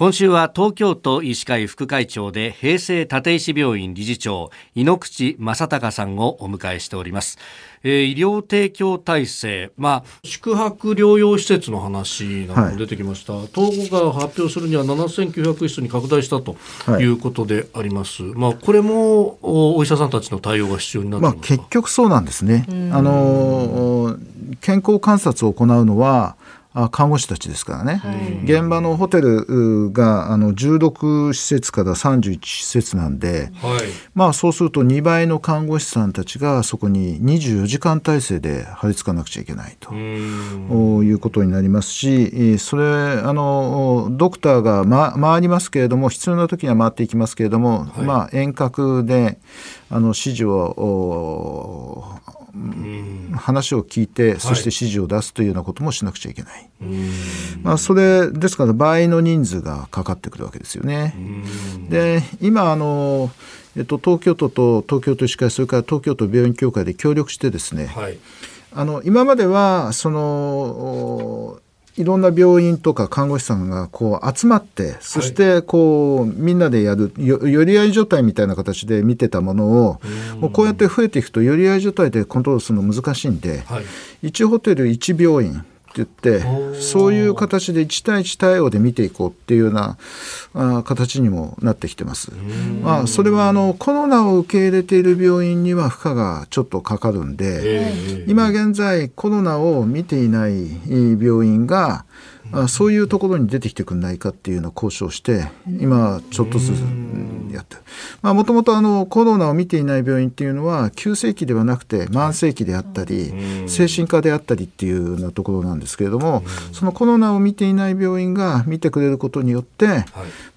今週は東京都医師会副会長で平成立石病院理事長井ノ口正隆さんをお迎えしております、えー、医療提供体制、まあ、宿泊療養施設の話なども出てきました、はい、東郷が発表するには7900室に拡大したとい。うことであります、はい、まあ、これもお医者さんたちの対応が必要になってまあ、結局そうなんですね。あの健康観察を行うのは看護師たちですからね、はい、現場のホテルがあの16施設から31施設なんで、はい、まあ、そうすると2倍の看護師さんたちがそこに24時間体制で張り付かなくちゃいけないということになりますしそれあのドクターが、ま、回りますけれども必要な時には回っていきますけれども、はい、まあ、遠隔であの指示を話を聞いて、そして指示を出すというようなこともしなくちゃいけない、まあ、それですから倍の人数がかかってくるわけですよね。で今あのえっと、東京都と東京都医師会それから東京都病院協会で協力してですね、はい、あの今まではそのいろんな病院とか看護師さんがこう集まってそしてこうみんなでやる寄り合い状態みたいな形で見てたものをもうこうやって増えていくと寄り合い状態でコントロールするの難しいんで、はい、1ホテル1病院言ってそういう形で1対1対応で見ていこうっていうようなあ形にもなってきてます。まあ、それはあのコロナを受け入れている病院には負荷がちょっとかかるんで今現在コロナを見ていない病院があそういうところに出てきてくんないかっていうのを交渉して今ちょっとずつもともとコロナを見ていない病院っていうのは急性期ではなくて慢性期であったり精神科であったりっていうようなところなんですけれどもそのコロナを見ていない病院が見てくれることによって、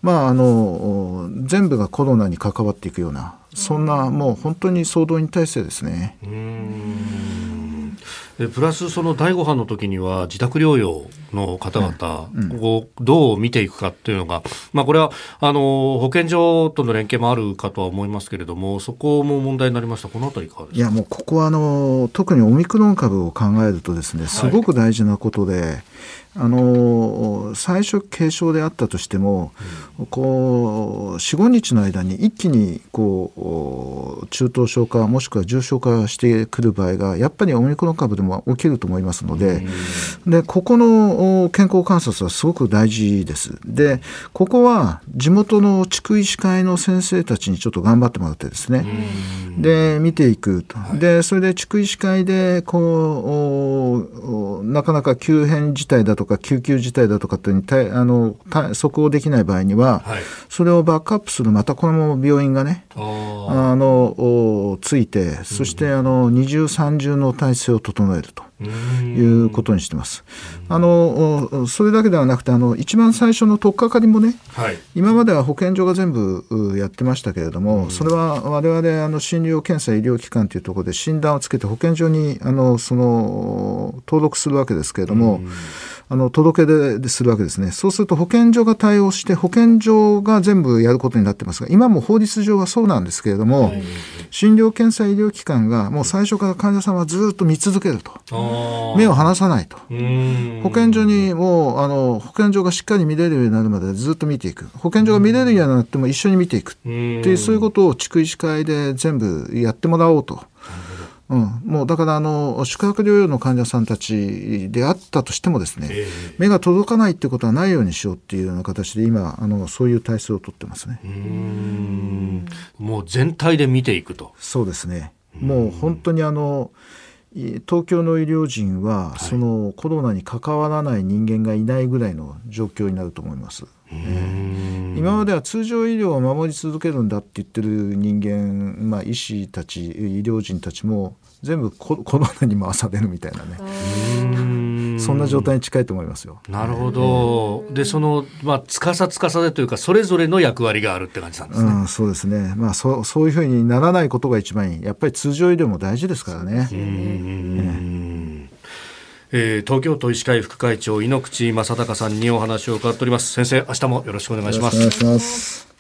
まあ、あの全部がコロナに関わっていくようなそんなもう本当に総動員体制ですね。プラスその第5波の時には自宅療養の方々をどう見ていくかっていうのが、まあ、これはあの保健所との連携もあるかとは思いますけれどもそこも問題になりました。このあたりいかがですか？いやもうここはあの特にオミクロン株を考えるとですねすごく大事なことで、はいあの最初軽症であったとしても、うん、こう45日の間に一気にこう中等症化もしくは重症化してくる場合がやっぱりオミクロン株でも起きると思いますのでうん、でここの健康観察はすごく大事です。でここは地元の地区医師会の先生たちにちょっと頑張ってもらってですね、うん、で見ていくと、はい、でそれで地区医師会でこうなかなか急変事態だととか救急事態だとかってにあの即応できない場合には、はい、それをバックアップする。またこの病院がねあのついてそしてあの二重三重の体制を整えると。いうことにしてます。あのそれだけではなくてあの一番最初の取っかかりもね、はい、今までは保健所が全部やってましたけれども、それは我々あの診療検査医療機関というところで診断をつけて保健所にあのその登録するわけですけれども。あの届け出するわけですね。そうすると保健所が対応して保健所が全部やることになってますが今も法律上はそうなんですけれども、はい、診療検査医療機関がもう最初から患者さんはずっと見続けると。目を離さないと。保健所にもうあの保健所がしっかり見れるようになるまでずっと見ていく。保健所が見れるようになっても一緒に見ていくっていうそういうことを地区医師会で全部やってもらおうと。うん、もうだからあの宿泊療養の患者さんたちであったとしてもですね、えー、目が届かないっていうことはないようにしようっていうような形で今あのそういう体制をとってますね。もう全体で見ていくと。そうですね。もう本当にあの東京の医療人は、そのコロナに関わらない人間がいないぐらいの状況になると思います。え今までは通常医療を守り続けるんだって言ってる人間、まあ、医師たち医療人たちも全部コロナに回されるみたいなね。そんな状態に近いと思いますよ。なるほど、でその、まあ、つかさつかさでというかそれぞれの役割があるって感じなんですね。うん、そうですね、まあ、そそういうふうにならないことが一番いい。やっぱり通常医療も大事ですからね。えー、東京都医師会副会長井ノ口正孝さんにお話を伺っております先生明日もよろしくお願いします。